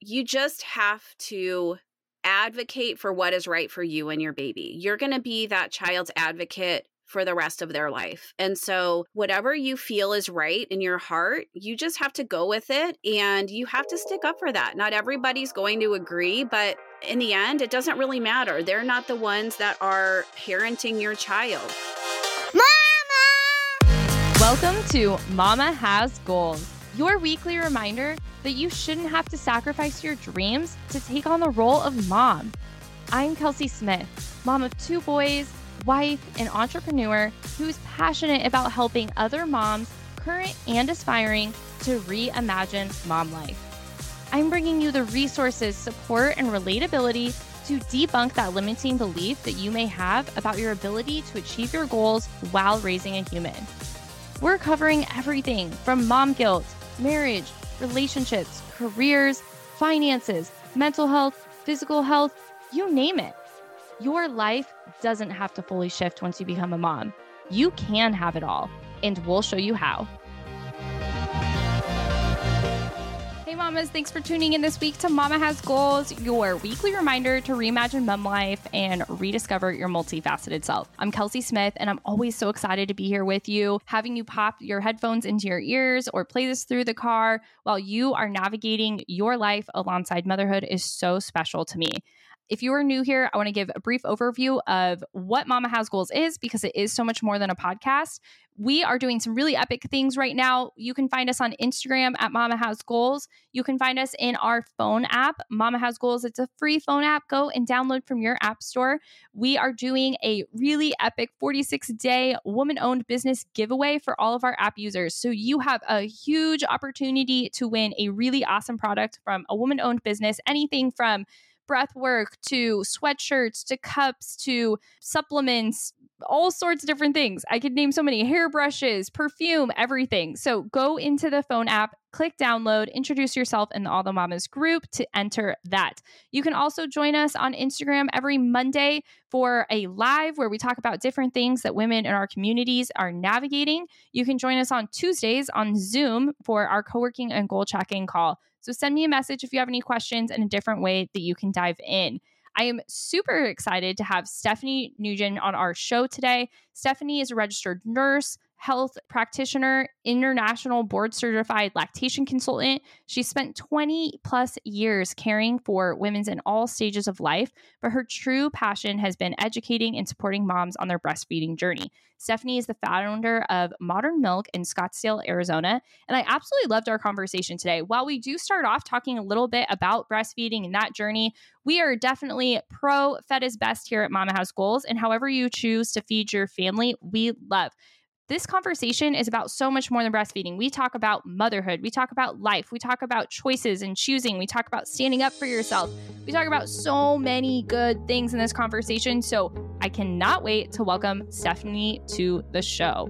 you just have to advocate for what is right for you and your baby. You're going to be that child's advocate for the rest of their life. And so, whatever you feel is right in your heart, you just have to go with it and you have to stick up for that. Not everybody's going to agree, but in the end, it doesn't really matter. They're not the ones that are parenting your child. Mama! Welcome to Mama Has Goals, your weekly reminder that you shouldn't have to sacrifice your dreams to take on the role of mom. I'm Kelsey Smith, mom of two boys wife, and entrepreneur who's passionate about helping other moms, current and aspiring, to reimagine mom life. I'm bringing you the resources, support, and relatability to debunk that limiting belief that you may have about your ability to achieve your goals while raising a human. We're covering everything from mom guilt, marriage, relationships, careers, finances, mental health, physical health, you name it. Your life doesn't have to fully shift once you become a mom. You can have it all, and we'll show you how. Hey, mamas, thanks for tuning in this week to Mama Has Goals, your weekly reminder to reimagine mom life and rediscover your multifaceted self. I'm Kelsey Smith, and I'm always so excited to be here with you, having you pop your headphones into your ears or play this through the car while you are navigating your life alongside motherhood is so special to me. If you are new here, I want to give a brief overview of what Mama Has Goals is because it is so much more than a podcast. We are doing some really epic things right now. You can find us on Instagram at Mama Has Goals. You can find us in our phone app, Mama Has Goals. It's a free phone app. Go and download from your app store. We are doing a really epic 46 day woman owned business giveaway for all of our app users. So you have a huge opportunity to win a really awesome product from a woman owned business, anything from breath work to sweatshirts to cups to supplements, all sorts of different things. I could name so many hairbrushes, perfume, everything. So go into the phone app, click download, introduce yourself in the All the Mamas group to enter that. You can also join us on Instagram every Monday for a live where we talk about different things that women in our communities are navigating. You can join us on Tuesdays on Zoom for our co working and goal checking call. So send me a message if you have any questions and a different way that you can dive in. I am super excited to have Stephanie Nguyen on our show today. Stephanie is a registered nurse, health practitioner, international board certified lactation consultant. She spent 20 plus years caring for women's in all stages of life, but her true passion has been educating and supporting moms on their breastfeeding journey. Stephanie is the founder of Modern Milk in Scottsdale, Arizona. And I absolutely loved our conversation today. While we do start off talking a little bit about breastfeeding and that journey, we are definitely pro fed is best here at Mama Has Goals. And however you choose to feed your family, we love. This conversation is about so much more than breastfeeding. We talk about motherhood, we talk about life, we talk about choices and choosing, we talk about standing up for yourself. We talk about so many good things in this conversation. So I cannot wait to welcome Stephanie to the show.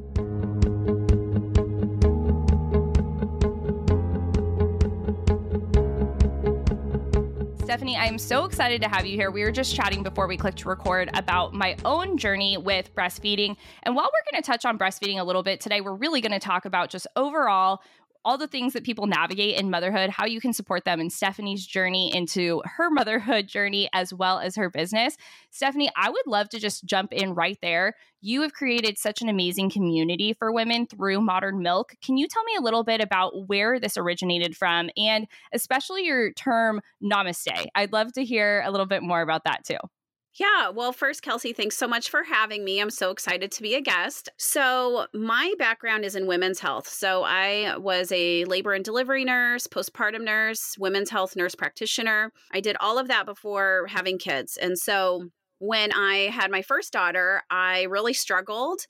Stephanie, I am so excited to have you here. We were just chatting before we clicked to record about my own journey with breastfeeding. And while we're going to touch on breastfeeding a little bit today, we're really going to talk about just overall all the things that people navigate in motherhood, how you can support them, and Stephanie's journey into her motherhood journey as well as her business. Stephanie, I would love to just jump in right there. You have created such an amazing community for women through Modern Milk. Can you tell me a little bit about where this originated from and especially your term namaste? I'd love to hear a little bit more about that too. Yeah. Well, first, Kelsey, thanks so much for having me. I'm so excited to be a guest. So, my background is in women's health. So, I was a labor and delivery nurse, postpartum nurse, women's health nurse practitioner. I did all of that before having kids. And so, when I had my first daughter, I really struggled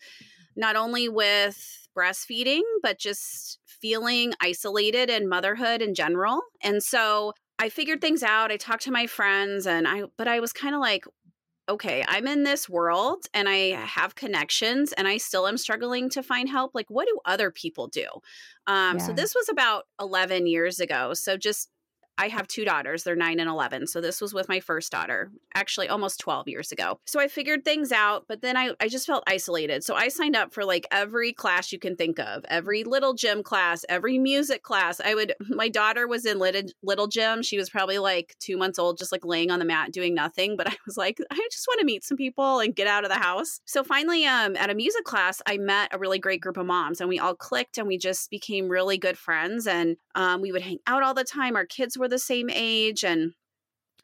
not only with breastfeeding, but just feeling isolated in motherhood in general. And so, I figured things out. I talked to my friends and I but I was kind of like okay, I'm in this world and I have connections and I still am struggling to find help. Like, what do other people do? Um, yeah. So, this was about 11 years ago. So, just I have two daughters, they're nine and 11. So this was with my first daughter, actually almost 12 years ago. So I figured things out, but then I, I just felt isolated. So I signed up for like every class you can think of, every little gym class, every music class. I would, my daughter was in little, little gym. She was probably like two months old, just like laying on the mat doing nothing. But I was like, I just want to meet some people and get out of the house. So finally, um, at a music class, I met a really great group of moms and we all clicked and we just became really good friends. And um, we would hang out all the time. Our kids were the same age. And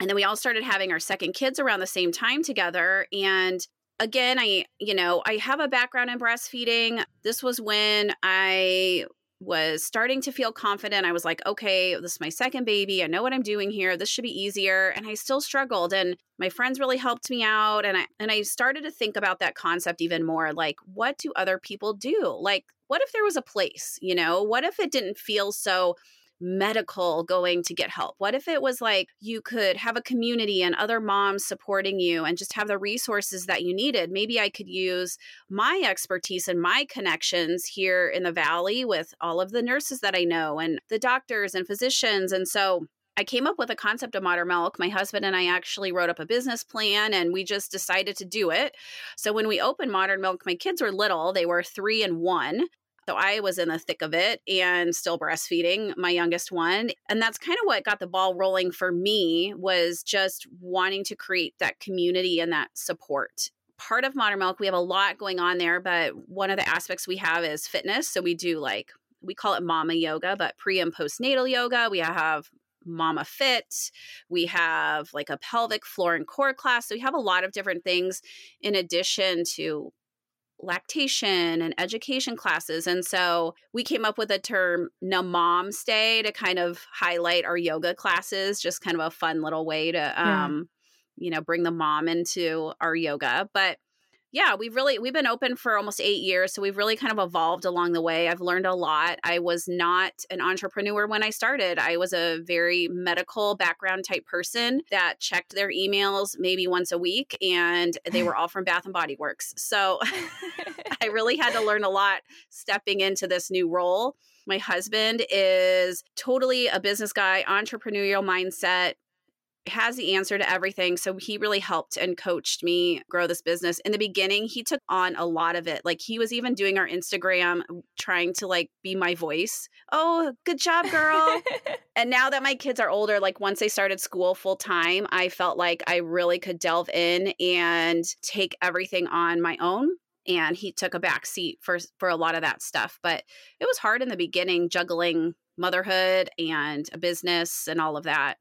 and then we all started having our second kids around the same time together. And again, I, you know, I have a background in breastfeeding. This was when I was starting to feel confident. I was like, okay, this is my second baby. I know what I'm doing here. This should be easier. And I still struggled. And my friends really helped me out. And I and I started to think about that concept even more. Like, what do other people do? Like, what if there was a place, you know? What if it didn't feel so medical going to get help? What if it was like you could have a community and other moms supporting you and just have the resources that you needed? Maybe I could use my expertise and my connections here in the Valley with all of the nurses that I know and the doctors and physicians. And so I came up with a concept of Modern Milk. My husband and I actually wrote up a business plan and we just decided to do it. So when we opened Modern Milk, my kids were little, they were three and one. So I was in the thick of it and still breastfeeding my youngest one. And that's kind of what got the ball rolling for me was just wanting to create that community and that support part of Modern Milk, we have a lot going on there, but one of the aspects we have is fitness. So we do like, we call it mama yoga, but pre and postnatal yoga. We have Mama Fit. We have like a pelvic floor and core class. So we have a lot of different things in addition to lactation and education classes. And so we came up with a term Namamaste to kind of highlight our yoga classes, just kind of a fun little way to um, yeah. you know, bring the mom into our yoga. But yeah, we've really we've been open for almost 8 years, so we've really kind of evolved along the way. I've learned a lot. I was not an entrepreneur when I started. I was a very medical background type person that checked their emails maybe once a week and they were all from Bath and Body Works. So I really had to learn a lot stepping into this new role. My husband is totally a business guy, entrepreneurial mindset, has the answer to everything. So he really helped and coached me grow this business. In the beginning, he took on a lot of it. Like he was even doing our Instagram, trying to like be my voice. Oh, good job, girl. and now that my kids are older, like once they started school full time, I felt like I really could delve in and take everything on my own and he took a back seat for for a lot of that stuff but it was hard in the beginning juggling motherhood and a business and all of that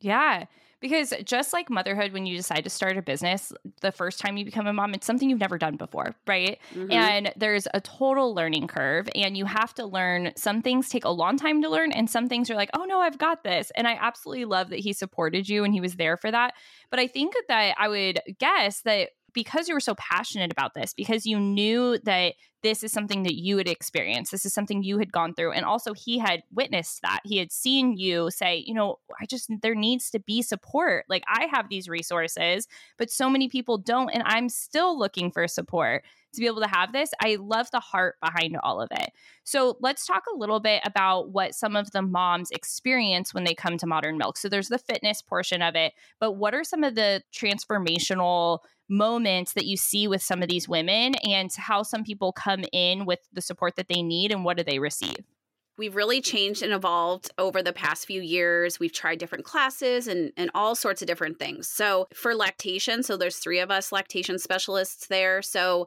yeah. Because just like motherhood, when you decide to start a business, the first time you become a mom, it's something you've never done before, right? Mm-hmm. And there's a total learning curve, and you have to learn. Some things take a long time to learn, and some things are like, oh no, I've got this. And I absolutely love that he supported you and he was there for that. But I think that I would guess that because you were so passionate about this, because you knew that this is something that you had experienced, this is something you had gone through. And also, he had witnessed that. He had seen you say, you know, I just, there needs to be support. Like, I have these resources, but so many people don't. And I'm still looking for support to be able to have this. I love the heart behind all of it. So let's talk a little bit about what some of the moms experience when they come to Modern Milk. So there's the fitness portion of it, but what are some of the transformational moments that you see with some of these women and how some people come in with the support that they need and what do they receive? We've really changed and evolved over the past few years. We've tried different classes and, and all sorts of different things. So, for lactation, so there's three of us lactation specialists there. So,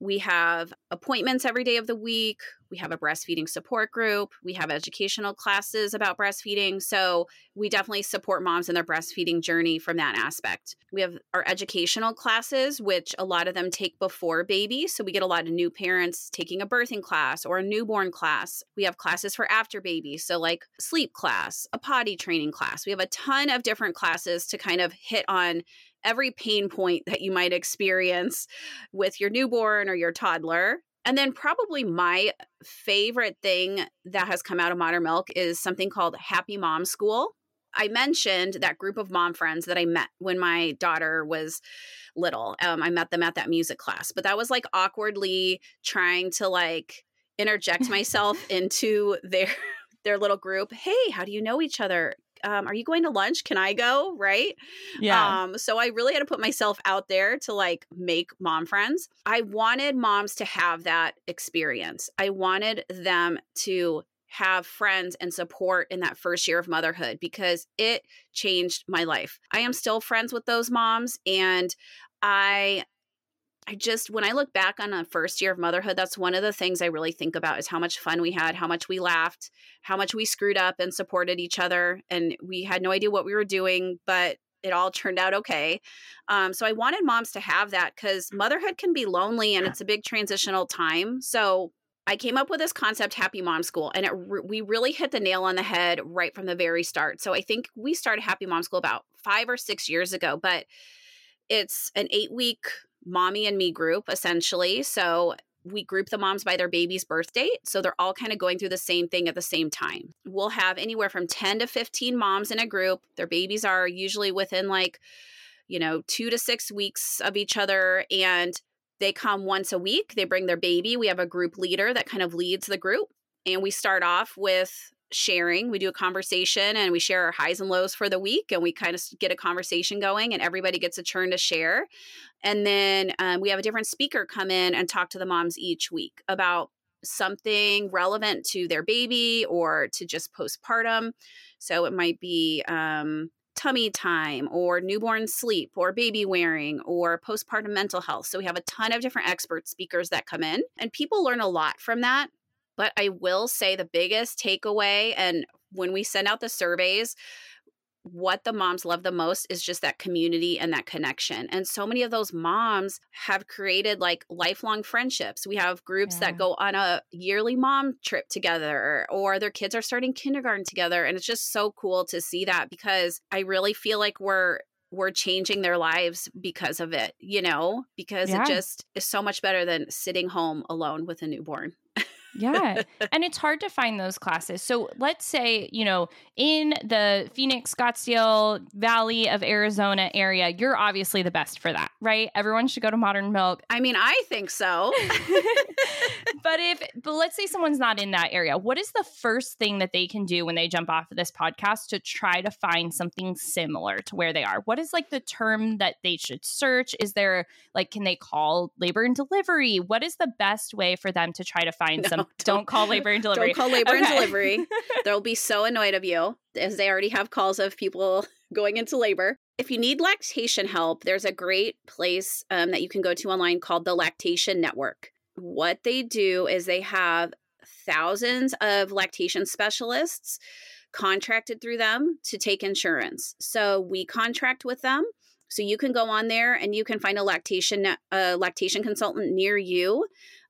we have appointments every day of the week. We have a breastfeeding support group. We have educational classes about breastfeeding. So we definitely support moms in their breastfeeding journey from that aspect. We have our educational classes, which a lot of them take before baby. So we get a lot of new parents taking a birthing class or a newborn class. We have classes for after baby. So, like sleep class, a potty training class. We have a ton of different classes to kind of hit on every pain point that you might experience with your newborn or your toddler. And then, probably my favorite thing that has come out of Modern Milk is something called Happy Mom School. I mentioned that group of mom friends that I met when my daughter was little. Um, I met them at that music class, but that was like awkwardly trying to like interject myself into their their little group. Hey, how do you know each other? Um, are you going to lunch? Can I go? Right. Yeah. Um, so I really had to put myself out there to like make mom friends. I wanted moms to have that experience. I wanted them to have friends and support in that first year of motherhood because it changed my life. I am still friends with those moms and I I just when I look back on a first year of motherhood, that's one of the things I really think about is how much fun we had, how much we laughed, how much we screwed up and supported each other, and we had no idea what we were doing, but it all turned out okay. Um, so I wanted moms to have that because motherhood can be lonely and it's a big transitional time. So I came up with this concept, Happy Mom School, and it re- we really hit the nail on the head right from the very start. So I think we started Happy Mom School about five or six years ago, but it's an eight week mommy and me group essentially. So we group the moms by their baby's birth date. So they're all kind of going through the same thing at the same time. We'll have anywhere from 10 to 15 moms in a group. Their babies are usually within like, you know, two to six weeks of each other. And they come once a week. They bring their baby. We have a group leader that kind of leads the group. And we start off with sharing. We do a conversation and we share our highs and lows for the week and we kind of get a conversation going and everybody gets a turn to share. And then um, we have a different speaker come in and talk to the moms each week about something relevant to their baby or to just postpartum. So it might be um, tummy time or newborn sleep or baby wearing or postpartum mental health. So we have a ton of different expert speakers that come in and people learn a lot from that. But I will say the biggest takeaway, and when we send out the surveys, what the moms love the most is just that community and that connection. And so many of those moms have created like lifelong friendships. We have groups yeah. that go on a yearly mom trip together, or their kids are starting kindergarten together. And it's just so cool to see that because I really feel like we're we're changing their lives because of it, you know, because yeah. it just is so much better than sitting home alone with a newborn yeah. and it's hard to find those classes. So let's say, you know, in the Phoenix, Scottsdale Valley of Arizona area, you're obviously the best for that, right? Everyone should go to Modern Milk. I mean, I think so. but if, but let's say someone's not in that area, what is the first thing that they can do when they jump off of this podcast to try to find something similar to where they are? What is like the term that they should search? Is there like, can they call labor and delivery? What is the best way for them to try to find no. some don't, don't, call labor and delivery. Don't call labor okay. and delivery. They'll be so annoyed of you as they already have calls of people going into labor. If you need lactation help, there's a great place um, that you can go to online called the Lactation Network. What they do is they have thousands of lactation specialists contracted through them to take insurance. So we contract with them. So you can go on there and you can find a lactation a lactation consultant near you.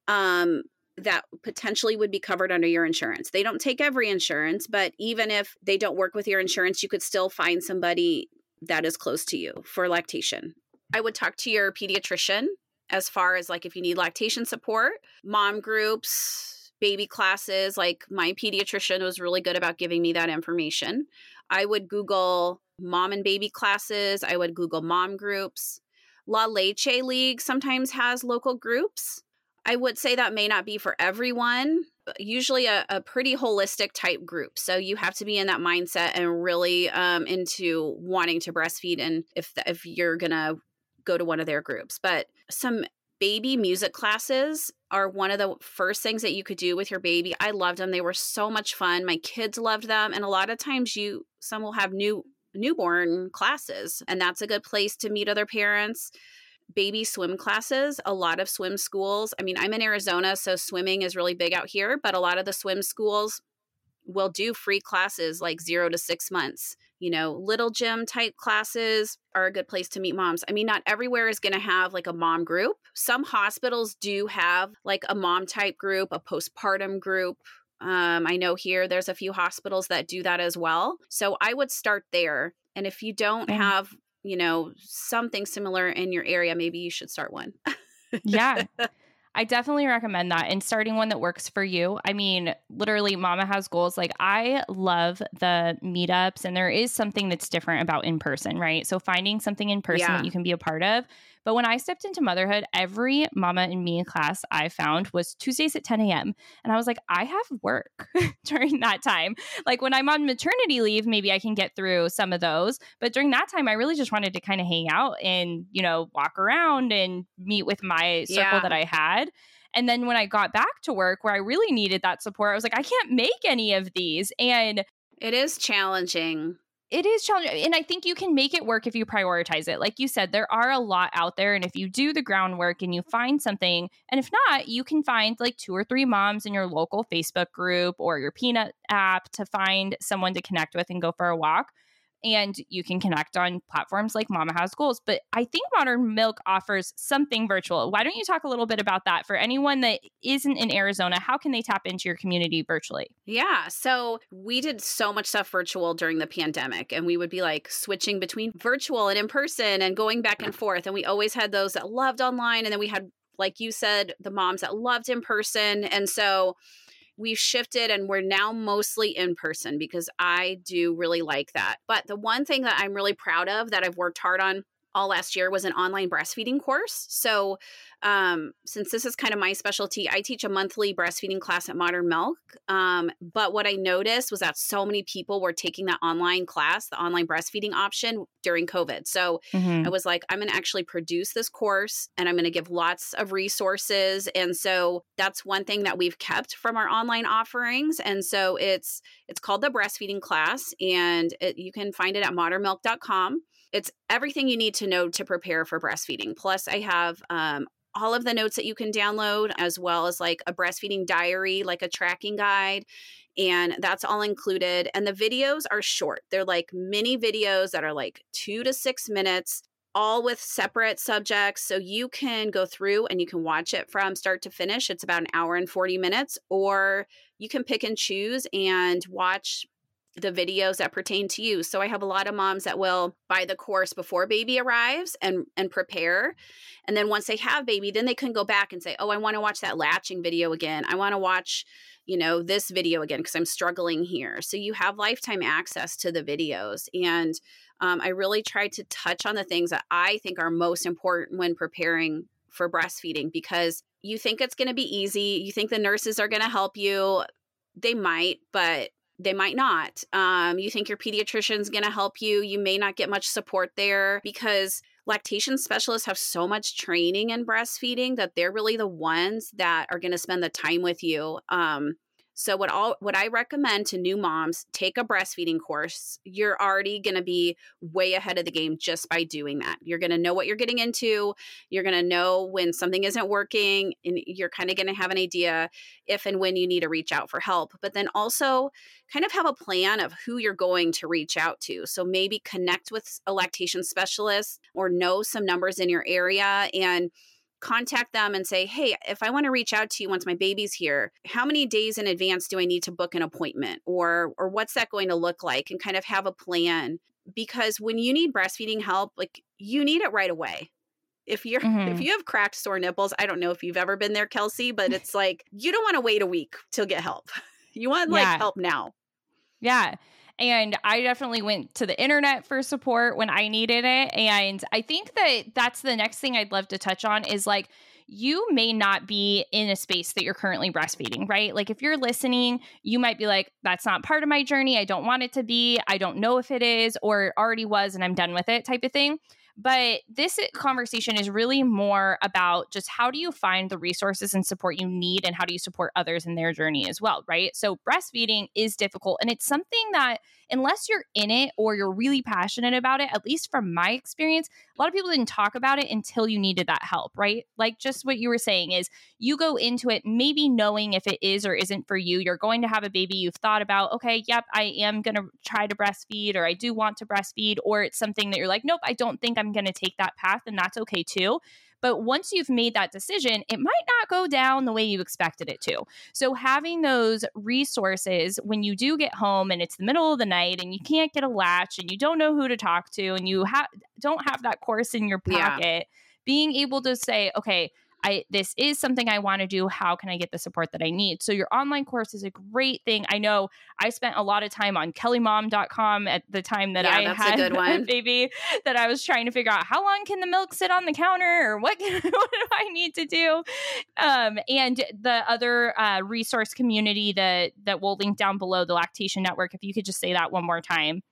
Um, that potentially would be covered under your insurance. They don't take every insurance, but even if they don't work with your insurance, you could still find somebody that is close to you for lactation. I would talk to your pediatrician as far as like if you need lactation support, mom groups, baby classes. Like my pediatrician was really good about giving me that information. I would Google mom and baby classes, I would Google mom groups. La Leche League sometimes has local groups I would say that may not be for everyone, usually a, a, pretty holistic type group. So you have to be in that mindset and really um, into wanting to breastfeed and if, if you're to go to one of their groups. But some baby music classes are one of the first things that you could do with your baby. I loved them. They were so much fun. My kids loved them. And a lot of times you some will have new newborn classes and that's a good place to meet other parents baby swim classes. A lot of swim schools, I mean, I'm in Arizona, so swimming is really big out here, but a lot of the swim schools will do free classes like zero to six months. You know, little gym type classes are a good place to meet moms. I mean, not everywhere is going to have like a mom group. Some hospitals do have like a mom type group, a postpartum group. Um, I know here there's a few hospitals that do that as well. So I would start there. And if you don't have you know, something similar in your area, maybe you should start one. yeah. I definitely recommend that and starting one that works for you. I mean, literally, Mama has goals. Like, I love the meetups, and there is something that's different about in person, right? So, finding something in person yeah. that you can be a part of. But when I stepped into motherhood, every Mama and Me class I found was Tuesdays at 10 a.m. And I was like, I have work during that time. Like, when I'm on maternity leave, maybe I can get through some of those. But during that time, I really just wanted to kind of hang out and, you know, walk around and meet with my circle yeah. that I had had. And then when I got back to work where I really needed that support, I was like, I can't make any of these. And it is challenging. It is challenging. And I think you can make it work if you prioritize it. Like you said, there are a lot out there. And if you do the groundwork and you find something, and if not, you can find like two or three moms in your local Facebook group or your Peanut app to find someone to connect with and go for a walk and you can connect on platforms like Mama Has Goals. But I think Modern Milk offers something virtual. Why don't you talk a little bit about that for anyone that isn't in Arizona? How can they tap into your community virtually? Yeah. So we did so much stuff virtual during the pandemic, and we would be like switching between virtual and in person and going back and forth. And we always had those that loved online, and then we had like you said, the moms that loved in person. And so we've shifted and we're now mostly in person because I do really like that. But the one thing that I'm really proud of that I've worked hard on all last year was an online breastfeeding course. So, um, since this is kind of my specialty, I teach a monthly breastfeeding class at Modern Milk. Um, but what I noticed was that so many people were taking that online class, the online breastfeeding option during COVID. So, mm-hmm. I was like, I'm going to actually produce this course and I'm going to give lots of resources. And so, that's one thing that we've kept from our online offerings. And so, it's it's called the breastfeeding class, and it, you can find it at modernmilk.com. It's everything you need to know to prepare for breastfeeding. Plus, I have um, all of the notes that you can download, as well as like a breastfeeding diary, like a tracking guide. And that's all included. And the videos are short. They're like mini videos that are like two to six minutes, all with separate subjects. So you can go through and you can watch it from start to finish. It's about an hour and 40 minutes, or you can pick and choose and watch the videos that pertain to you. So I have a lot of moms that will buy the course before baby arrives and and prepare. And then once they have baby, then they can go back and say, "Oh, I want to watch that latching video again. I want to watch, you know, this video again because I'm struggling here." So you have lifetime access to the videos and um, I really try to touch on the things that I think are most important when preparing for breastfeeding because you think it's going to be easy. You think the nurses are going to help you. They might, but they might not. Um, you think your pediatrician's going to help you. You may not get much support there because lactation specialists have so much training in breastfeeding that they're really the ones that are going to spend the time with you. Um, so what all what I recommend to new moms, take a breastfeeding course. You're already going to be way ahead of the game just by doing that. You're going to know what you're getting into. You're going to know when something isn't working and you're kind of going to have an idea if and when you need to reach out for help. But then also kind of have a plan of who you're going to reach out to. So maybe connect with a lactation specialist or know some numbers in your area and contact them and say, hey, if I want to reach out to you once my baby's here, how many days in advance do I need to book an appointment? Or or what's that going to look like? And kind of have a plan. Because when you need breastfeeding help, like you need it right away. If you're mm-hmm. if you have cracked sore nipples, I don't know if you've ever been there, Kelsey, but it's like you don't want to wait a week to get help. You want like yeah. help now. Yeah. And I definitely went to the internet for support when I needed it. And I think that that's the next thing I'd love to touch on is like, you may not be in a space that you're currently breastfeeding, right? Like if you're listening, you might be like, that's not part of my journey. I don't want it to be. I don't know if it is or it already was and I'm done with it type of thing. But this conversation is really more about just how do you find the resources and support you need and how do you support others in their journey as well, right? So breastfeeding is difficult and it's something that unless you're in it or you're really passionate about it, at least from my experience, a lot of people didn't talk about it until you needed that help, right? Like just what you were saying is you go into it maybe knowing if it is or isn't for you. You're going to have a baby, you've thought about, okay, yep, I am going to try to breastfeed or I do want to breastfeed, or it's something that you're like, nope, I don't think I'm going to take that path, and that's okay too. But once you've made that decision, it might not go down the way you expected it to. So, having those resources when you do get home and it's the middle of the night and you can't get a latch and you don't know who to talk to and you ha- don't have that course in your pocket, yeah. being able to say, okay, I this is something I want to do. How can I get the support that I need? So your online course is a great thing. I know I spent a lot of time on kellymom.com at the time that yeah, I had a, good one. a baby that I was trying to figure out how long can the milk sit on the counter or what, can, what do I need to do? Um, and the other uh, resource community that that we'll link down below, the Lactation Network, if you could just say that one more time.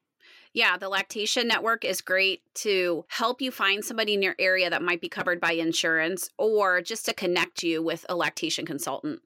Yeah, the Lactation Network is great to help you find somebody in your area that might be covered by insurance or just to connect you with a lactation consultant.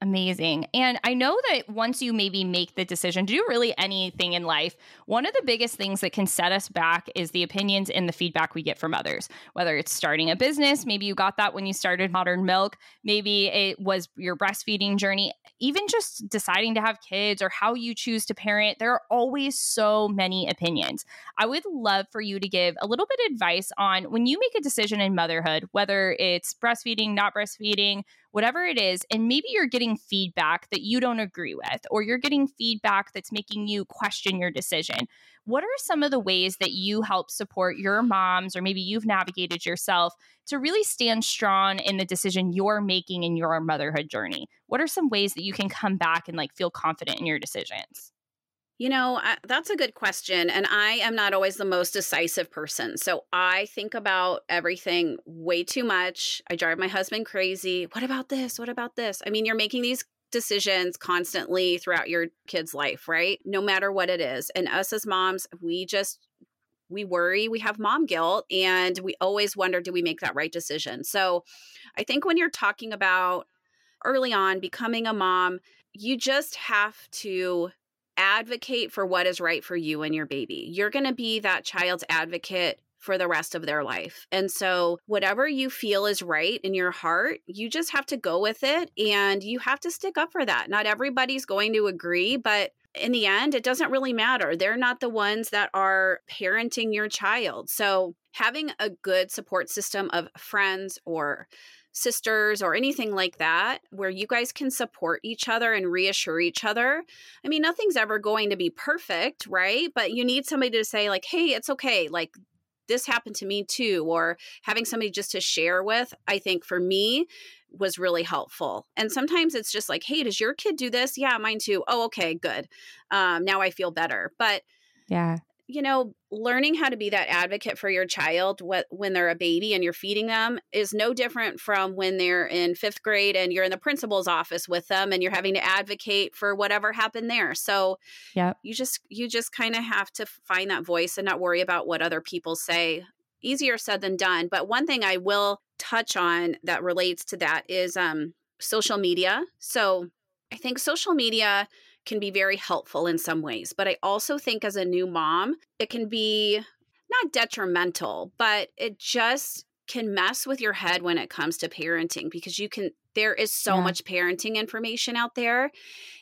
Amazing. And I know that once you maybe make the decision to do really anything in life, one of the biggest things that can set us back is the opinions and the feedback we get from others. Whether it's starting a business, maybe you got that when you started Modern Milk, maybe it was your breastfeeding journey, even just deciding to have kids or how you choose to parent, there are always so many opinions. I would love for you to give a little bit of advice on when you make a decision in motherhood, whether it's breastfeeding, not breastfeeding, whatever it is, and maybe you're getting feedback that you don't agree with, or you're getting feedback that's making you question your decision. What are some of the ways that you help support your moms, or maybe you've navigated yourself to really stand strong in the decision you're making in your motherhood journey? What are some ways that you can come back and like feel confident in your decisions? You know, I, that's a good question. And I am not always the most decisive person. So I think about everything way too much. I drive my husband crazy. What about this? What about this? I mean, you're making these decisions constantly throughout your kid's life, right? No matter what it is. And us as moms, we just, we worry, we have mom guilt, and we always wonder do we make that right decision? So I think when you're talking about early on becoming a mom, you just have to advocate for what is right for you and your baby. You're going to be that child's advocate for the rest of their life. And so, whatever you feel is right in your heart, you just have to go with it and you have to stick up for that. Not everybody's going to agree, but in the end, it doesn't really matter. They're not the ones that are parenting your child. So, having a good support system of friends or sisters or anything like that where you guys can support each other and reassure each other. I mean, nothing's ever going to be perfect, right? But you need somebody to say, like, hey, it's okay. Like, this happened to me too, or having somebody just to share with, I think for me was really helpful. And sometimes it's just like, hey, does your kid do this? Yeah, mine too. Oh, okay, good. Um, now I feel better. But yeah, you know, learning how to be that advocate for your child when they're a baby and you're feeding them is no different from when they're in fifth grade and you're in the principal's office with them and you're having to advocate for whatever happened there. So, yeah, you just you just kind of have to find that voice and not worry about what other people say. Easier said than done. But one thing I will touch on that relates to that is um, social media. So, I think social media can be very helpful in some ways. But I also think as a new mom, it can be not detrimental, but it just can mess with your head when it comes to parenting because you can there is so yeah. much parenting information out there.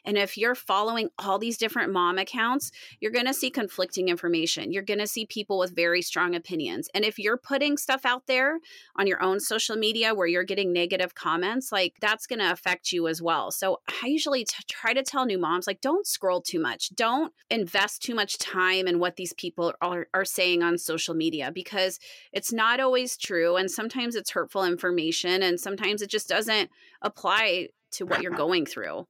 And if you're following all these different mom accounts, you're going to see conflicting information. You're going to see people with very strong opinions. And if you're putting stuff out there on your own social media where you're getting negative comments, like that's going to affect you as well. So I usually t- try to tell new moms, like, don't scroll too much. Don't invest too much time in what these people are, are saying on social media because it's not always true. And sometimes it's hurtful information. And sometimes it just doesn't apply to what you're going through.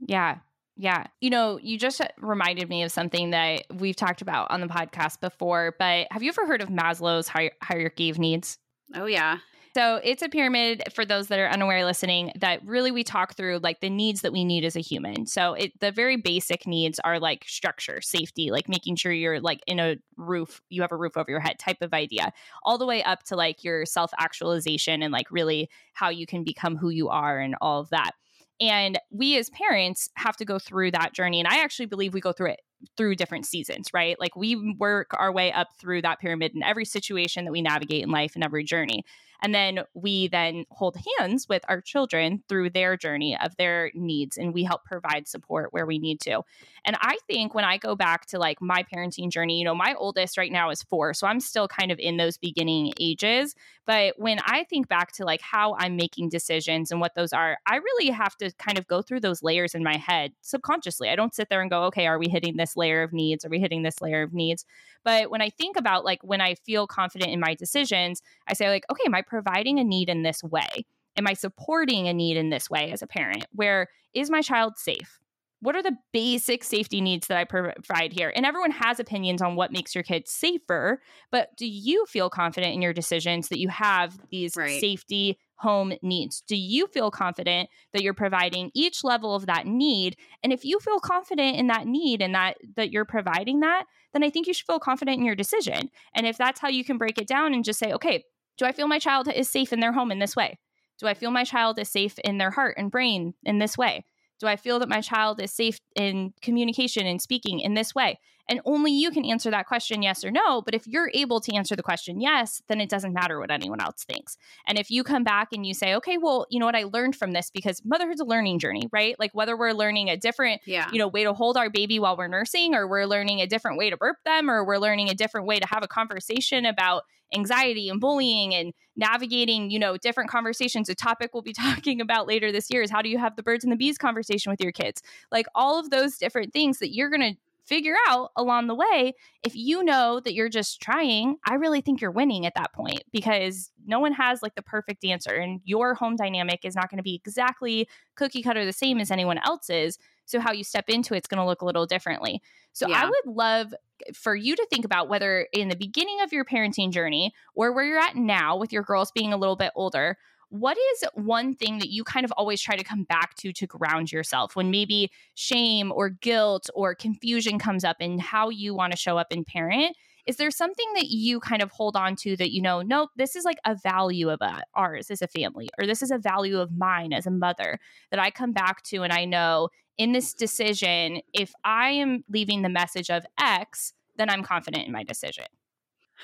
Yeah. Yeah. You know, you just uh, reminded me of something that we've talked about on the podcast before, but have you ever heard of Maslow's hi- hierarchy of needs? Oh, yeah. So it's a pyramid for those that are unaware listening that really we talk through like the needs that we need as a human. So it, the very basic needs are like structure, safety, like making sure you're like in a roof, you have a roof over your head type of idea, all the way up to like your self actualization and like really how you can become who you are and all of that. And we as parents have to go through that journey. And I actually believe we go through it through different seasons, right? Like we work our way up through that pyramid in every situation that we navigate in life and every journey. And then we then hold hands with our children through their journey of their needs and we help provide support where we need to. And I think when I go back to like my parenting journey, you know, my oldest right now is four. So I'm still kind of in those beginning ages. But when I think back to like how I'm making decisions and what those are, I really have to kind of go through those layers in my head subconsciously. I don't sit there and go, okay, are we hitting this layer of needs? Are we hitting this layer of needs? But when I think about like when I feel confident in my decisions, I say, like, okay, I providing a need in this way? Am I supporting a need in this way as a parent? Where is my child safe? What are the basic safety needs that I provide here? And everyone has opinions on what makes your kids safer, but do you feel confident in your decisions that you have these right. safety home needs? Do you feel confident that you're providing each level of that need? And if you feel confident in that need and that that you're providing that, then I think you should feel confident in your decision. And if that's how you can break it down and just say, okay, do I feel my child is safe in their home in this way? Do I feel my child is safe in their heart and brain in this way? Do I feel that my child is safe in communication and speaking in this way? And only you can answer that question yes or no. But if you're able to answer the question yes, then it doesn't matter what anyone else thinks. And if you come back and you say, okay, well, you know what, I learned from this because motherhood's a learning journey, right? Like whether we're learning a different, yeah. you know, way to hold our baby while we're nursing, or we're learning a different way to burp them, or we're learning a different way to have a conversation about anxiety and bullying and navigating, you know, different conversations. A topic we'll be talking about later this year is how do you have the birds and the bees conversation with your kids? Like all of those different things that you're going to figure out along the way. If you know that you're just trying, I really think you're winning at that point because no one has like the perfect answer and your home dynamic is not going to be exactly cookie cutter the same as anyone else's. So how you step into it's going to look a little differently. So yeah. I would love for you to think about whether in the beginning of your parenting journey or where you're at now with your girls being a little bit older, what is one thing that you kind of always try to come back to to ground yourself when maybe shame or guilt or confusion comes up in how you want to show up in parent? Is there something that you kind of hold on to that you know, nope, this is like a value of uh, ours as a family, or this is a value of mine as a mother that I come back to and I know in this decision, if I am leaving the message of X, then I'm confident in my decision?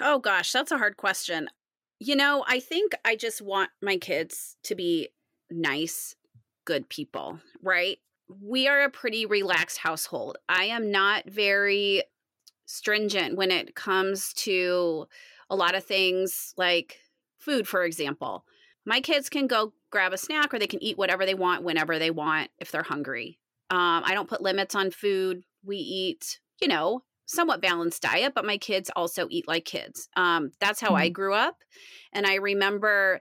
Oh gosh, that's a hard question. You know, I think I just want my kids to be nice, good people, right? We are a pretty relaxed household. I am not very stringent when it comes to a lot of things like food, for example. My kids can go grab a snack or they can eat whatever they want whenever they want if they're hungry. Um, I don't put limits on food. We eat, you know, somewhat balanced diet, but my kids also eat like kids. Um, that's how mm-hmm. I grew up. And I remember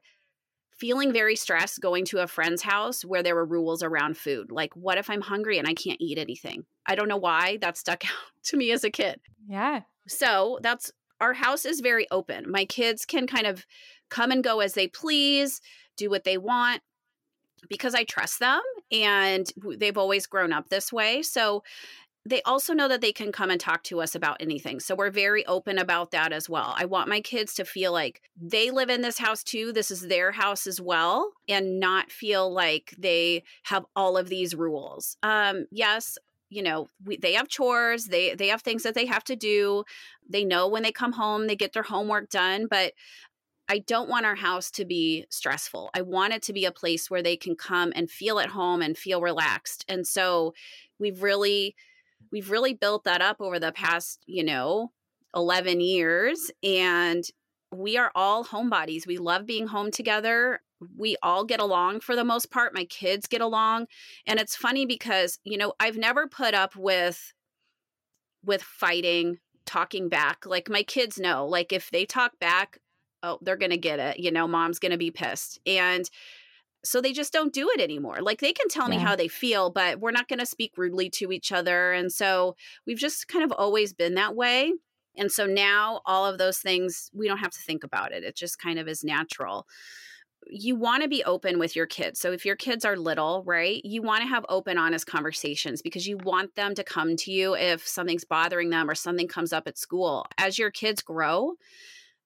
feeling very stressed going to a friend's house where there were rules around food. Like, what if I'm hungry and I can't eat anything? I don't know why that stuck out to me as a kid. Yeah. So that's our house is very open. My kids can kind of come and go as they please, do what they want because I trust them and they've always grown up this way. So they also know that they can come and talk to us about anything. So we're very open about that as well. I want my kids to feel like they live in this house too. This is their house as well and not feel like they have all of these rules. Um yes, you know, we, they have chores, they they have things that they have to do. They know when they come home, they get their homework done, but I don't want our house to be stressful. I want it to be a place where they can come and feel at home and feel relaxed. And so we've really we've really built that up over the past, you know, 11 years and we are all homebodies. We love being home together. We all get along for the most part. My kids get along. And it's funny because, you know, I've never put up with with fighting, talking back. Like my kids know, like if they talk back, oh, they're going to get it. You know, mom's going to be pissed. And so they just don't do it anymore. Like they can tell yeah. me how they feel, but we're not going to speak rudely to each other. And so we've just kind of always been that way. And so now all of those things, we don't have to think about it. It just kind of is natural. You want to be open with your kids. So if your kids are little, right, you want to have open, honest conversations because you want them to come to you if something's bothering them or something comes up at school. As your kids grow,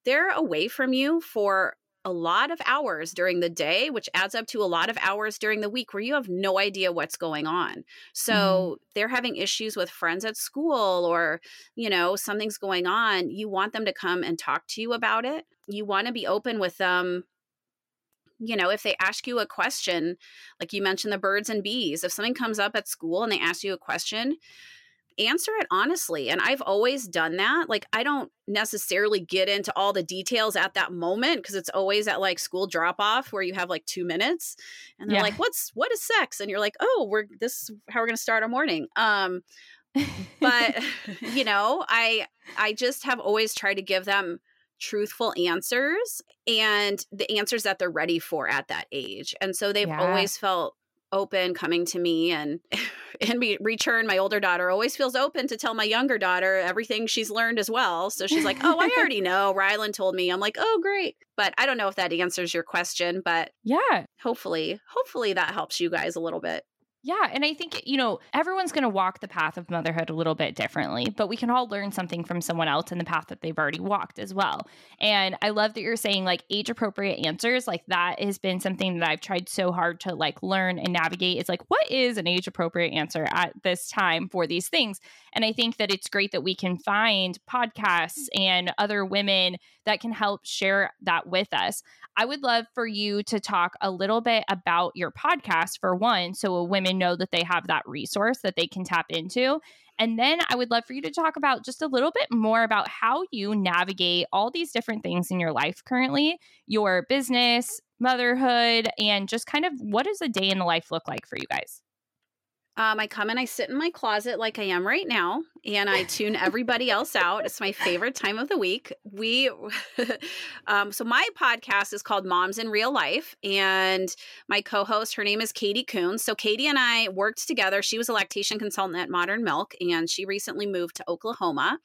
they're away from you for a lot of hours during the day, which adds up to a lot of hours during the week where you have no idea what's going on. Mm-hmm. So mm-hmm. they're having issues with friends at school or, you know, something's going on. You want them to come and talk to you about it. You want to be open with them. You know, if they ask you a question, like you mentioned the birds and bees, if something comes up at school and they ask you a question, answer it honestly. And I've always done that. Like, I don't necessarily get into all the details at that moment because it's always at like school drop off where you have like two minutes and they're yeah. like, what's, what is sex? And you're like, oh, we're, this is how we're going to start our morning. Um, but you know, I, I just have always tried to give them truthful answers and the answers that they're ready for at that age. And so they've yeah. always felt open coming to me and in return my older daughter always feels open to tell my younger daughter everything she's learned as well. So she's like oh i already know rylan told me. I'm like oh great. But i don't know if that answers your question but yeah. hopefully hopefully that helps you guys a little bit yeah. And I think, you know, everyone's going to walk the path of motherhood a little bit differently, but we can all learn something from someone else in the path that they've already walked as well. And I love that you're saying like age appropriate answers. Like that has been something that I've tried so hard to like learn and navigate. Is like, what is an age appropriate answer at this time for these things? And I think that it's great that we can find podcasts mm-hmm. and other women that can help share that with us. I would love for you to talk a little bit about your podcast for one, so women know that they have that resource that they can tap into. And then I would love for you to talk about just a little bit more about how you navigate all these different things in your life currently, your business, motherhood, and just kind of what does a day in the life look like for you guys? Um, I come and I sit in my closet like I am right now, and I tune everybody else out. It's my favorite time of the week. We, um, so my podcast is called Moms in Real Life, and my co-host, her name is Katie Coons. So Katie and I worked together. She was a lactation consultant at Modern Milk, and she recently moved to Oklahoma.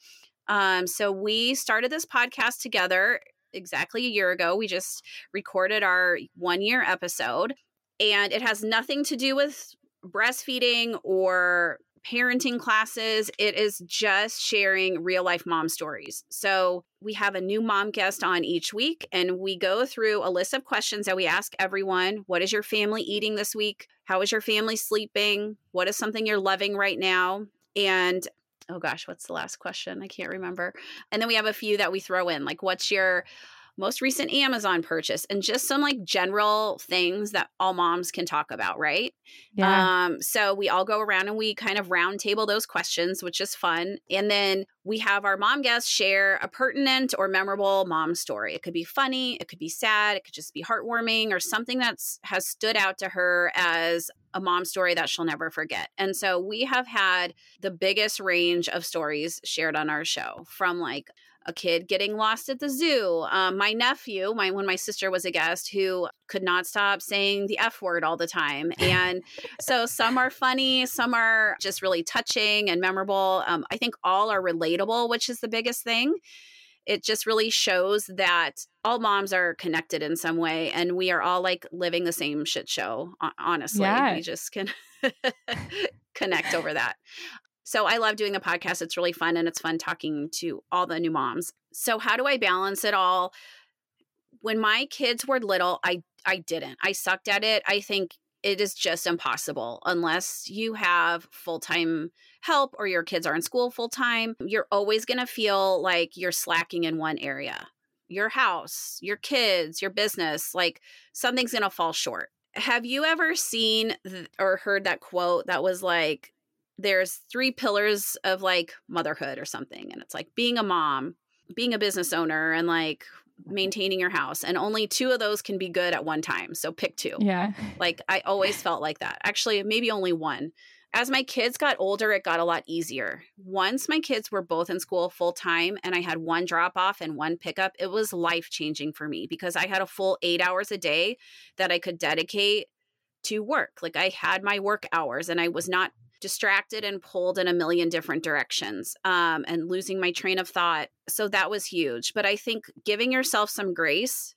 Um, so we started this podcast together exactly a year ago. We just recorded our one year episode and it has nothing to do with breastfeeding or parenting classes. It is just sharing real life mom stories. So we have a new mom guest on each week, and we go through a list of questions that we ask everyone What is your family eating this week? How is your family sleeping? What is something you're loving right now? And oh gosh, what's the last question? I can't remember. And then we have a few that we throw in, like, What's your most recent Amazon purchase, and just some like general things that all moms can talk about, right? Yeah. Um, so we all go around and we kind of roundtable those questions, which is fun. And then we have our mom guests share a pertinent or memorable mom story. It could be funny, it could be sad, it could just be heartwarming, or something that's has stood out to her as a mom story that she'll never forget. And so we have had the biggest range of stories shared on our show from like a kid getting lost at the zoo. Um, my nephew, my when my sister was a guest, who could not stop saying the F word all the time. And so some are funny, some are just really touching and memorable. Um, I think all are relatable, which is the biggest thing. It just really shows that all moms are connected in some way, and we are all like living the same shit show. Honestly, yeah. we just can connect over that. So I love doing the podcast. It's really fun and it's fun talking to all the new moms. So how do I balance it all? When my kids were little, I I didn't. I sucked at it. I think it is just impossible unless you have full-time help or your kids are in school full-time. You're always going to feel like you're slacking in one area. Your house, your kids, your business, like something's going to fall short. Have you ever seen th- or heard that quote that was like there's three pillars of like motherhood or something and it's like being a mom being a business owner and like maintaining your house and only two of those can be good at one time so pick two. Yeah. Like i always felt like that. Actually maybe only one. As my kids got older it got a lot easier. Once my kids were both in school full time and i had one drop off and one pickup it was life changing for me because i had a full eight hours a day that i could dedicate to work. Like i had my work hours and i was not distracted and pulled in a million different directions um, and losing my train of thought. So that was huge. But I think giving yourself some grace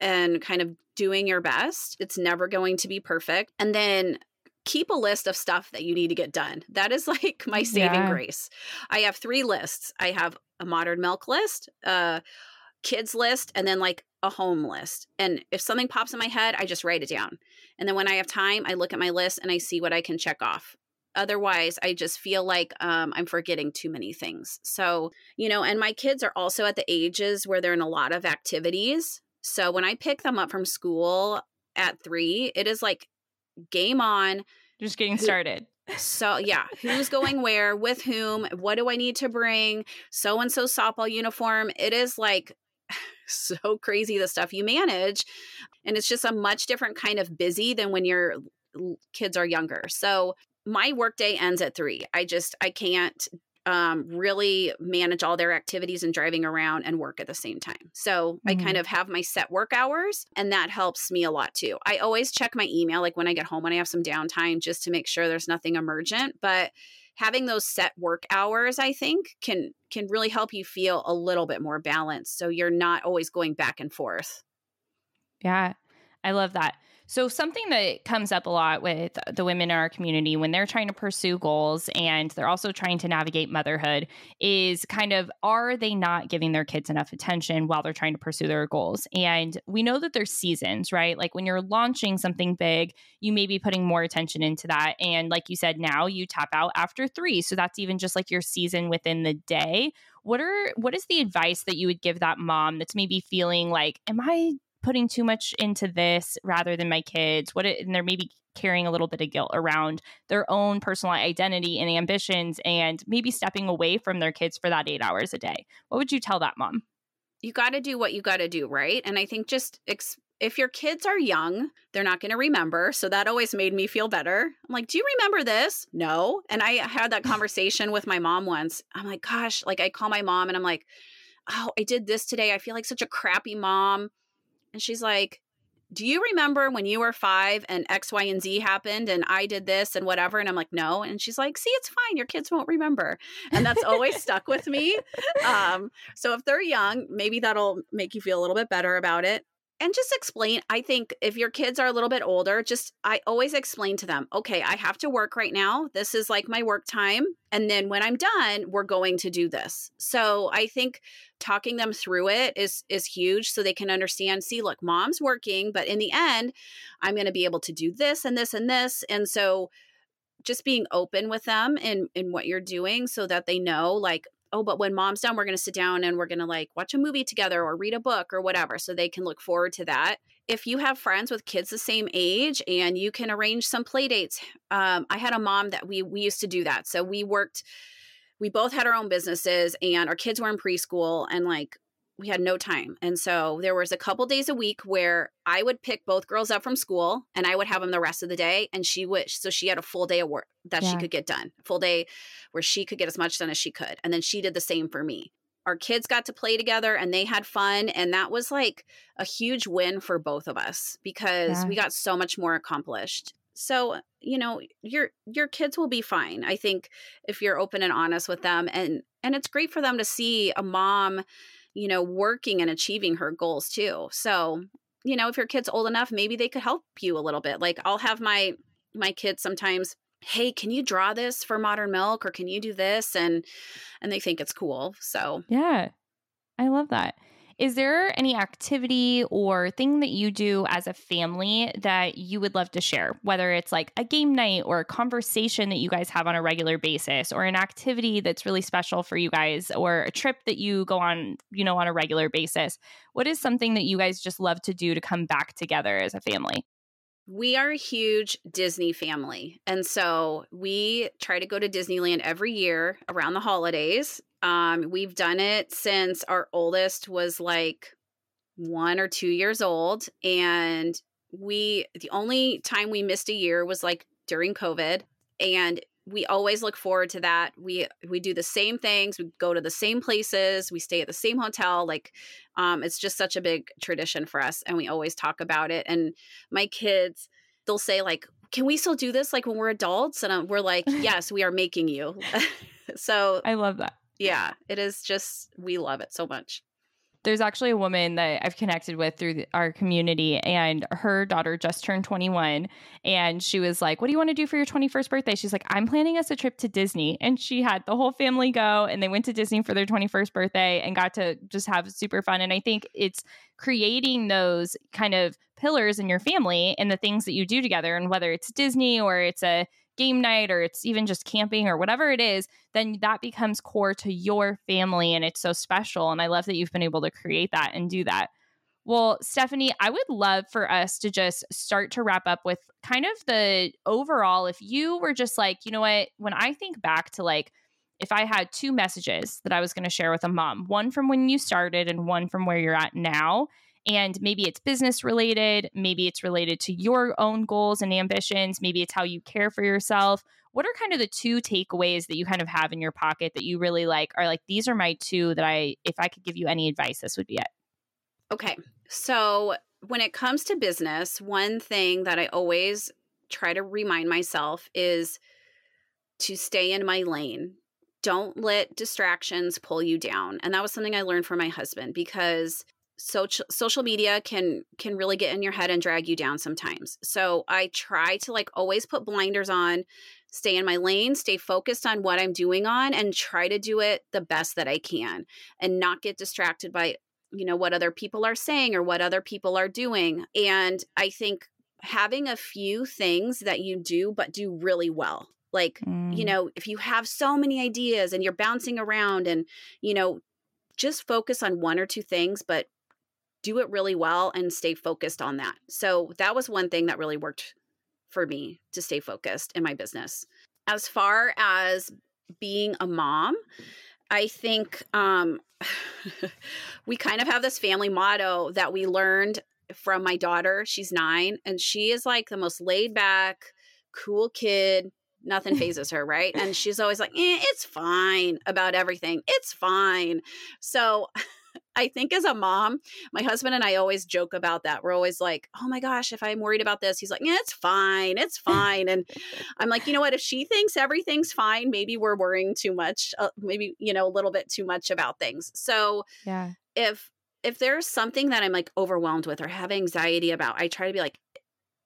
and kind of doing your best, it's never going to be perfect. And then keep a list of stuff that you need to get done. That is like my saving yeah. grace. I have three lists. I have a modern milk list, a kids list, and then like a home list. And if something pops in my head, I just write it down. And then when I have time, I look at my list and I see what I can check off otherwise i just feel like um, i'm forgetting too many things. So you know and my kids are also at the ages where they're in a lot of activities. So when i pick them up from school at three it is like game on. Just getting started. So yeah who's going where with whom what do i need to bring so and so softball uniform. It is like so crazy the stuff you manage and it's just a much different kind of busy than when your kids are younger. So my workday ends at three. I just I can't um, really manage all their activities and driving around and work at the same time. So mm-hmm. I kind mm-hmm. of have my set work hours, and that helps me a lot too. I always check my email, like when I get home, when I have some downtime, just to make sure there's nothing emergent. But having those set work hours, I think, can can really help you feel a little bit more balanced. So you're not always going back and forth. Yeah, I love that. So, something that comes up a lot with the women in our community when they're trying to pursue goals and they're also trying to navigate motherhood is kind of are they not giving their kids enough attention while they're trying to pursue their goals? And we know that there's seasons, right? Like when you're launching something big, you may be putting more attention into that. And like you said, now you tap out after three. So, that's even just like your season within the day what are what is the advice that you would give that mom that's maybe feeling like am i putting too much into this rather than my kids what it, and they're maybe carrying a little bit of guilt around their own personal identity and ambitions and maybe stepping away from their kids for that eight hours a day what would you tell that mom you got to do what you got to do right and i think just ex- if your kids are young, they're not going to remember. So that always made me feel better. I'm like, do you remember this? No. And I had that conversation with my mom once. I'm like, gosh, like I call my mom and I'm like, oh, I did this today. I feel like such a crappy mom. And she's like, Do you remember when you were five and X, Y, and Z happened and I did this and whatever? And I'm like, No. And she's like, See, it's fine. Your kids won't remember. And that's always stuck with me. Um, so if they're young, maybe that'll make you feel a little bit better about it and just explain i think if your kids are a little bit older just i always explain to them okay i have to work right now. This is like my work time and then when i'm done we're going to do this. So i think talking them through it is is huge so they can understand see look mom's working but in the end i'm going to be able to do this and this and this. And so just being open with them in in what you're doing so that they know like oh, but when mom's done, we're going to sit down and we're going to like watch a movie together or read a book or whatever. So they can look forward to that. If you have friends with kids the same age and you can arrange some play dates, um, I had a mom that we we used to do that. So we worked. We both had our own businesses and our kids were in preschool and like we had no time. And so there was a couple days a week where I would pick both girls up from school and I would have them the rest of the day and she would so she had a full day of work that yeah. she could get done. Full day where she could get as much done as she could. And then she did the same for me. Our kids got to play together and they had fun and that was like a huge win for both of us because yeah. we got so much more accomplished. So, you know, your your kids will be fine. I think if you're open and honest with them and and it's great for them to see a mom you know, working and achieving her goals too. So, you know, if your kid's old enough, maybe they could help you a little bit. Like I'll have my my kids sometimes, "Hey, can you draw this for Modern Milk or can you do this?" and and they think it's cool. So, yeah. I love that. Is there any activity or thing that you do as a family that you would love to share? Whether it's like a game night or a conversation that you guys have on a regular basis or an activity that's really special for you guys or a trip that you go on, you know, on a regular basis. What is something that you guys just love to do to come back together as a family? We are a huge Disney family. And so we try to go to Disneyland every year around the holidays. Um, we've done it since our oldest was like one or two years old. And we, the only time we missed a year was like during COVID. And we always look forward to that. We we do the same things. We go to the same places. We stay at the same hotel. Like, um, it's just such a big tradition for us, and we always talk about it. And my kids, they'll say like, "Can we still do this like when we're adults?" And we're like, "Yes, we are making you." so I love that. Yeah, it is just we love it so much. There's actually a woman that I've connected with through the, our community, and her daughter just turned 21. And she was like, What do you want to do for your 21st birthday? She's like, I'm planning us a trip to Disney. And she had the whole family go, and they went to Disney for their 21st birthday and got to just have super fun. And I think it's creating those kind of pillars in your family and the things that you do together, and whether it's Disney or it's a game night or it's even just camping or whatever it is, then that becomes core to your family and it's so special. And I love that you've been able to create that and do that. Well, Stephanie, I would love for us to just start to wrap up with kind of the overall. If you were just like, you know what, when I think back to like, if I had two messages that I was going to share with a mom, one from when you started and one from where you're at now, and maybe it's business related, maybe it's related to your own goals and ambitions, maybe it's how you care for yourself. what are kind of the two takeaways that you kind of have in your pocket that you really like are like these are my two that I if I could give you any advice this would be it. Okay. So, when it comes to business, one thing that I always try to remind myself is to stay in my lane. Don't let distractions pull you down. And that was something I learned from my husband because social social media can can really get in your head and drag you down sometimes. So I try to like always put blinders on, stay in my lane, stay focused on what I'm doing on and try to do it the best that I can and not get distracted by you know what other people are saying or what other people are doing. And I think having a few things that you do but do really well like mm. you know if you have so many ideas and you're bouncing around and you know just focus on one or two things but do it really well and stay focused on that so that was one thing that really worked for me to stay focused in my business as far as being a mom i think um we kind of have this family motto that we learned from my daughter. She's nine, and she is like the most laid back, cool kid. Nothing fazes her, right? And she's always like, eh, it's fine about everything. It's fine. So I think as a mom, my husband and I always joke about that. We're always like, oh my gosh, if I'm worried about this, he's like, yeah, it's fine. It's fine. And I'm like, you know what? If she thinks everything's fine, maybe we're worrying too much, uh, maybe, you know, a little bit too much about things. So yeah. if if there's something that I'm like overwhelmed with or have anxiety about, I try to be like,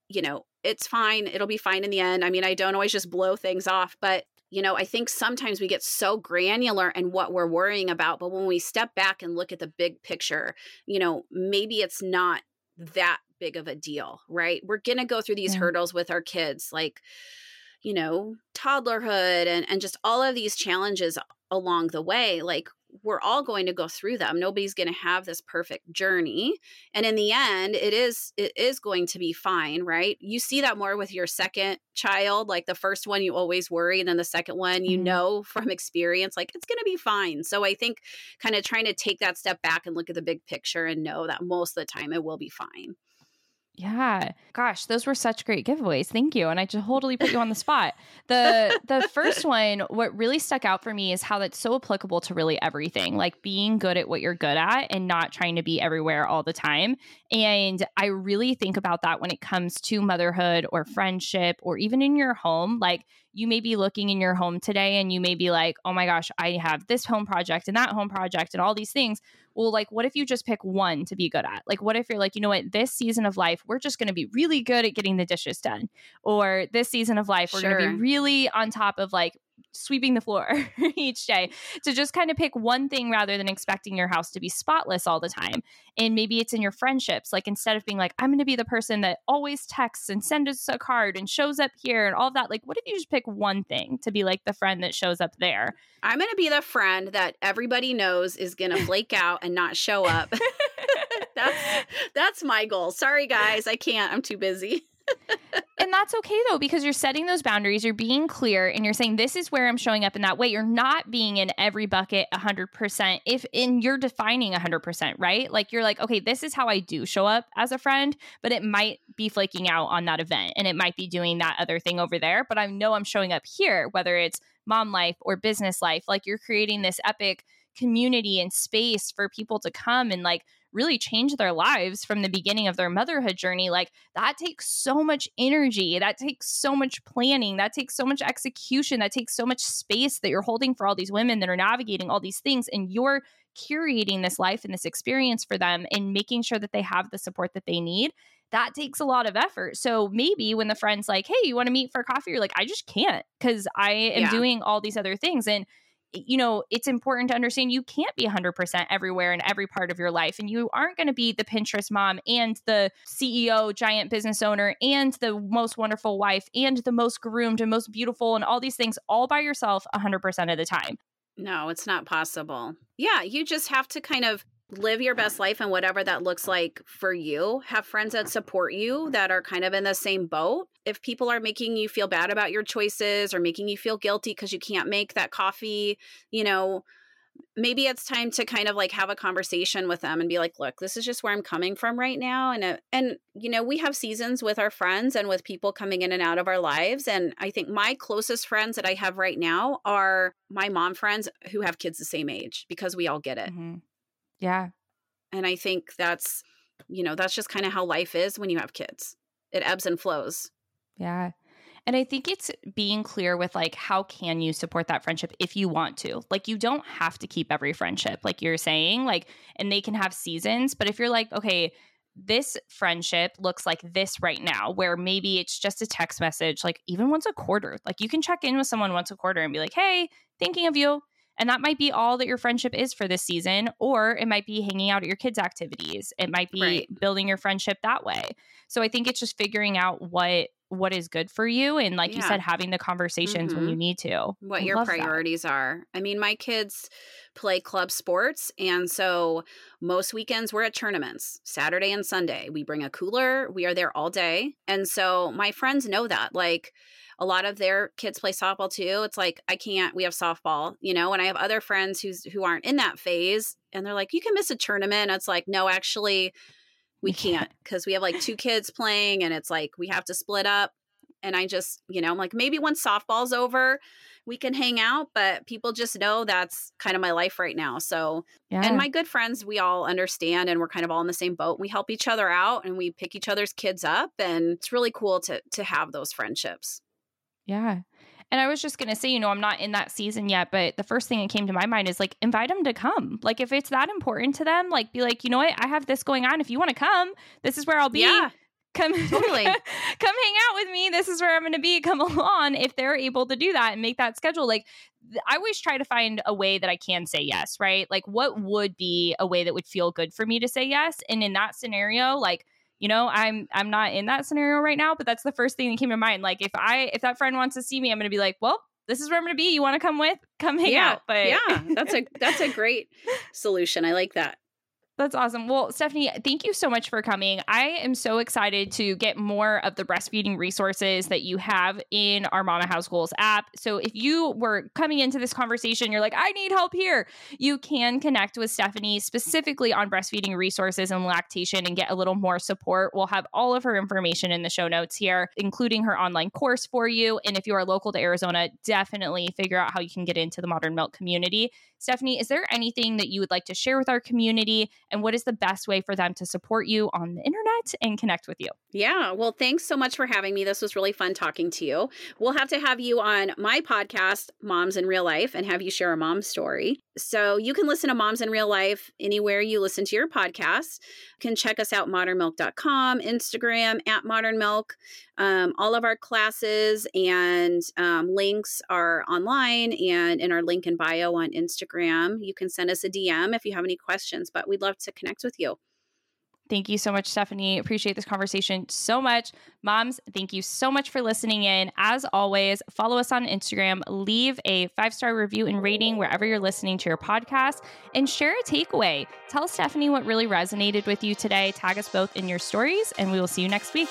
you know, it's fine. It'll be fine in the end. I mean, I don't always just blow things off, but you know, I think sometimes we get so granular in what we're worrying about, but when we step back and look at the big picture, you know, maybe it's not that big of a deal, right? We're going to go through these yeah. hurdles with our kids like you know, toddlerhood and and just all of these challenges along the way. Like we're all going to go through them. Nobody's going to have this perfect journey and in the end it is it is going to be fine right? You see that more with your second child like the first one you always worry and then the second one you mm-hmm. know from experience like it's going to be fine. So i think kind of trying to take that step back and look at the big picture and know that most of the time it will be fine yeah. Gosh, those were such great giveaways. Thank you. And I just totally put you on the spot. The the first one, what really stuck out for me is how that's so applicable to really everything. Like being good at what you're good at and not trying to be everywhere all the time. And I really think about that when it comes to motherhood or friendship or even in your home. Like you may be looking in your home today and you may be like, oh my gosh, I have this home project and that home project and all these things. Well, like, what if you just pick one to be good at? Like, what if you're like, you know what, this season of life, we're just going to be really good at getting the dishes done. Or this season of life, we're sure. going to be really on top of like sweeping the floor each day to just kind of pick one thing rather than expecting your house to be spotless all the time. And maybe it's in your friendships. Like instead of being like, I'm going to be the person that always texts and sends us a card and shows up here and all that, like, what if you just pick one thing to be like the friend that shows up there? I'm going to be the friend that everybody knows is going to flake out and not show up. that's that's my goal. Sorry guys, I can't. I'm too busy and that's okay though, because you're setting those boundaries, you're being clear, and you're saying, This is where I'm showing up in that way. You're not being in every bucket 100%. If in you're defining 100%, right? Like you're like, Okay, this is how I do show up as a friend, but it might be flaking out on that event and it might be doing that other thing over there. But I know I'm showing up here, whether it's mom life or business life. Like you're creating this epic community and space for people to come and like really change their lives from the beginning of their motherhood journey, like that takes so much energy. That takes so much planning. That takes so much execution. That takes so much space that you're holding for all these women that are navigating all these things. And you're curating this life and this experience for them and making sure that they have the support that they need that takes a lot of effort. So maybe when the friend's like, hey, you want to meet for coffee? You're like, I just can't because I am yeah. doing all these other things. And you know, it's important to understand you can't be 100% everywhere in every part of your life. And you aren't going to be the Pinterest mom and the CEO, giant business owner, and the most wonderful wife, and the most groomed and most beautiful, and all these things all by yourself 100% of the time. No, it's not possible. Yeah, you just have to kind of live your best life and whatever that looks like for you. Have friends that support you that are kind of in the same boat. If people are making you feel bad about your choices or making you feel guilty because you can't make that coffee, you know, maybe it's time to kind of like have a conversation with them and be like look this is just where i'm coming from right now and uh, and you know we have seasons with our friends and with people coming in and out of our lives and i think my closest friends that i have right now are my mom friends who have kids the same age because we all get it mm-hmm. Yeah and i think that's you know that's just kind of how life is when you have kids it ebbs and flows yeah and I think it's being clear with like how can you support that friendship if you want to. Like you don't have to keep every friendship like you're saying like and they can have seasons, but if you're like okay, this friendship looks like this right now where maybe it's just a text message like even once a quarter. Like you can check in with someone once a quarter and be like, "Hey, thinking of you." And that might be all that your friendship is for this season, or it might be hanging out at your kids' activities. It might be right. building your friendship that way. So I think it's just figuring out what what is good for you and like yeah. you said having the conversations mm-hmm. when you mm-hmm. need to what I your priorities that. are i mean my kids play club sports and so most weekends we're at tournaments saturday and sunday we bring a cooler we are there all day and so my friends know that like a lot of their kids play softball too it's like i can't we have softball you know and i have other friends who's who aren't in that phase and they're like you can miss a tournament it's like no actually we can't because we have like two kids playing and it's like we have to split up and i just you know i'm like maybe once softball's over we can hang out but people just know that's kind of my life right now so yeah. and my good friends we all understand and we're kind of all in the same boat we help each other out and we pick each other's kids up and it's really cool to to have those friendships yeah and I was just going to say, you know, I'm not in that season yet, but the first thing that came to my mind is like, invite them to come. Like, if it's that important to them, like, be like, you know what? I have this going on. If you want to come, this is where I'll be. Yeah. Come, totally. come hang out with me. This is where I'm going to be. Come along if they're able to do that and make that schedule. Like, I always try to find a way that I can say yes, right? Like, what would be a way that would feel good for me to say yes? And in that scenario, like, you know i'm i'm not in that scenario right now but that's the first thing that came to mind. Like if i if that friend wants to see me i'm gonna be like well this is where i'm gonna be. You want to come with? Come hang yeah, out. But yeah. That's a that's a great solution. I like that that's awesome. Well, Stephanie, thank you so much for coming. I am so excited to get more of the breastfeeding resources that you have in our Mama Has Goals app. So if you were coming into this conversation, you're like, I need help here, you can connect with Stephanie specifically on breastfeeding resources and lactation and get a little more support. We'll have all of her information in the show notes here, including her online course for you. And if you are local to Arizona, definitely figure out how you can get into the modern milk community. Stephanie, is there anything that you would like to share with our community? And what is the best way for them to support you on the internet and connect with you? Yeah. Well, thanks so much for having me. This was really fun talking to you. We'll have to have you on my podcast, Moms in Real Life, and have you share a mom story. So you can listen to Moms in Real Life anywhere you listen to your podcast. You can check us out modernmilk.com, Instagram at modernmilk. Um, all of our classes and um, links are online and in our link in bio on Instagram. You can send us a DM if you have any questions, but we'd love to connect with you. Thank you so much, Stephanie. Appreciate this conversation so much. Moms, thank you so much for listening in. As always, follow us on Instagram, leave a five star review and rating wherever you're listening to your podcast, and share a takeaway. Tell Stephanie what really resonated with you today. Tag us both in your stories, and we will see you next week.